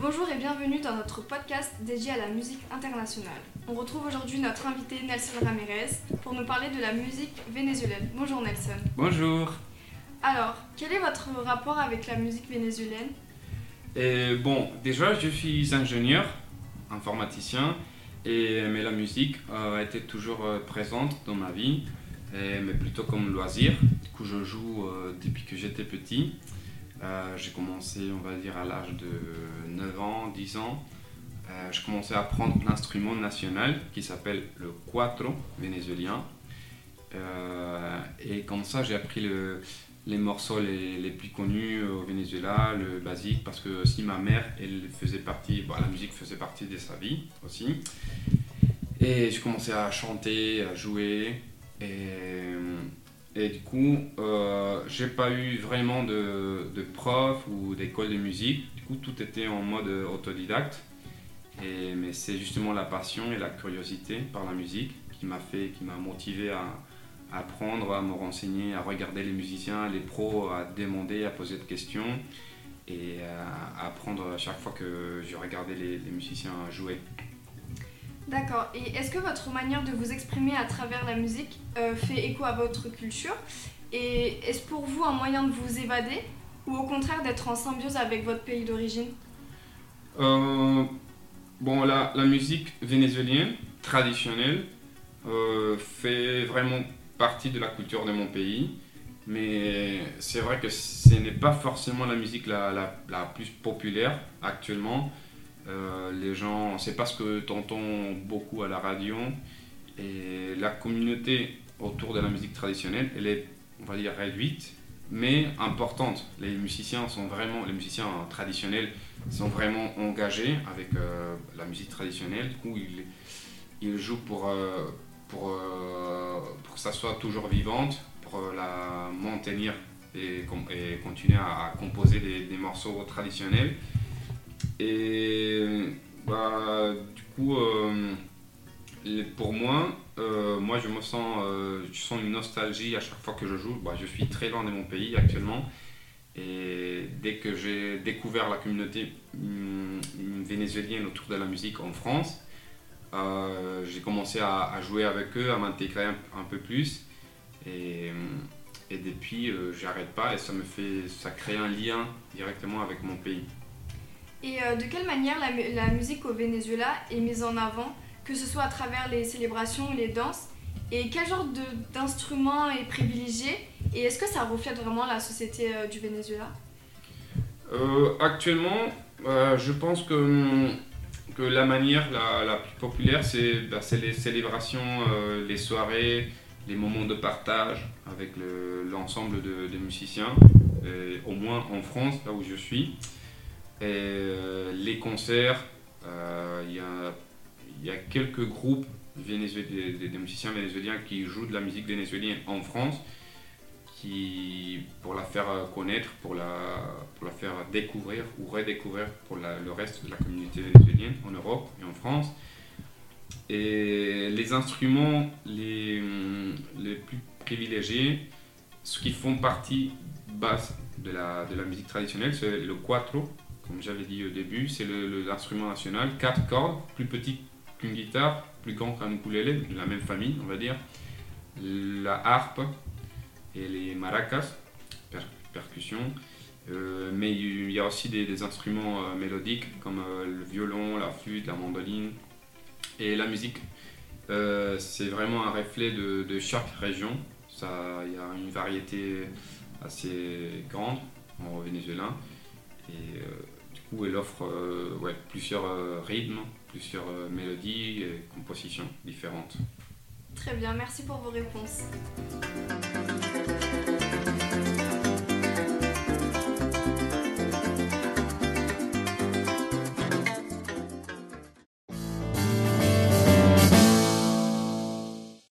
Bonjour et bienvenue dans notre podcast dédié à la musique internationale. On retrouve aujourd'hui notre invité Nelson Ramirez pour nous parler de la musique vénézuélienne. Bonjour Nelson. Bonjour. Alors, quel est votre rapport avec la musique vénézuélienne? Et bon, déjà, je suis ingénieur, informaticien, et, mais la musique a été toujours euh, présente dans ma vie, et- mais plutôt comme loisir. Du coup, je joue euh, depuis que j'étais petit. Euh, j'ai commencé, on va dire, à l'âge de 9 ans, 10 ans. Euh, je commençais à apprendre l'instrument national qui s'appelle le cuatro vénézuélien. Euh, et comme ça, j'ai appris le, les morceaux les, plus connus au Venezuela, le basique, parce que aussi ma mère, elle faisait partie, la musique faisait partie de sa vie aussi. Et je commençais à chanter, à jouer. Et du coup, euh, j'ai pas eu vraiment de, de prof ou d'école de musique. Du coup, tout était en mode autodidacte. Mais c'est justement la passion et la curiosité par la musique qui m'a fait, qui m'a motivé à, à apprendre, à me renseigner, à regarder les musiciens, les pros, à demander, à poser des questions et à apprendre à chaque fois que je regardais les, les musiciens jouer. D'accord. Et est-ce que votre manière de vous exprimer à travers la musique euh, fait écho à votre culture? Et est-ce pour vous un moyen de vous évader ou au contraire d'être en symbiose avec votre pays d'origine? Euh, bon, la, musique vénézuélienne traditionnelle euh, fait vraiment partie de la culture de mon pays, mais c'est vrai que ce n'est pas forcément la musique la plus populaire actuellement. Euh, les gens, c'est parce que tu entends beaucoup à la radio et la communauté autour de la musique traditionnelle, elle est, on va dire, réduite, mais importante. Les musiciens sont vraiment, les musiciens traditionnels sont vraiment engagés avec euh, la musique traditionnelle. Coup, ils, ils jouent pour, euh, pour, que ça soit toujours vivante, pour la maintenir et, continuer à, composer des morceaux traditionnels. Et bah, du coup, euh, pour moi, euh, moi je me sens, euh, je sens une nostalgie à chaque fois que je joue. Bah, je suis très loin de mon pays actuellement. Et dès que j'ai découvert la communauté hum, vénézuélienne autour de la musique en France, j'ai commencé à, jouer avec eux, à m'intégrer un, peu plus. Et, et depuis, euh, j'arrête pas et ça me fait, ça crée un lien directement avec mon pays. Et euh, de quelle manière la, mu- la musique au Venezuela est mise en avant, que ce soit à travers les célébrations les danses? Et quel genre de- d'instrument est privilégié? Et est-ce que ça reflète vraiment la société euh, du Venezuela? Euh, actuellement, je pense que, que la manière la, plus populaire, c'est les célébrations, les soirées, les moments de partage avec le- l'ensemble de, des musiciens, au moins en France, là où je suis. Euh, les concerts, euh, il y, a, quelques groupes des musiciens vénézuéliens qui jouent de la musique vénézuélienne en France qui, pour la faire euh, connaître, pour la, faire découvrir ou redécouvrir pour le reste de la communauté vénézuélienne en Europe et en France. Et les instruments les, hum, les plus privilégiés, ceux qui font partie basse de la, de la musique traditionnelle, c'est le cuatro, comme j'avais dit au début, c'est l'instrument national, quatre cordes, plus petit qu'une guitare, plus grand qu'un ukulélé, de la même famille, on va dire. La harpe, et les maracas, per- percussion. Euh, mais il y a aussi des, instruments euh, mélodiques comme euh, le violon, la flûte, la mandoline. Et la musique, c'est vraiment un reflet de, chaque région. Il y a une variété assez grande en Venezuela. Et coup, elle offre euh, ouais, plusieurs euh, rythmes, plusieurs euh, mélodies et compositions différentes. Très bien, merci pour vos réponses.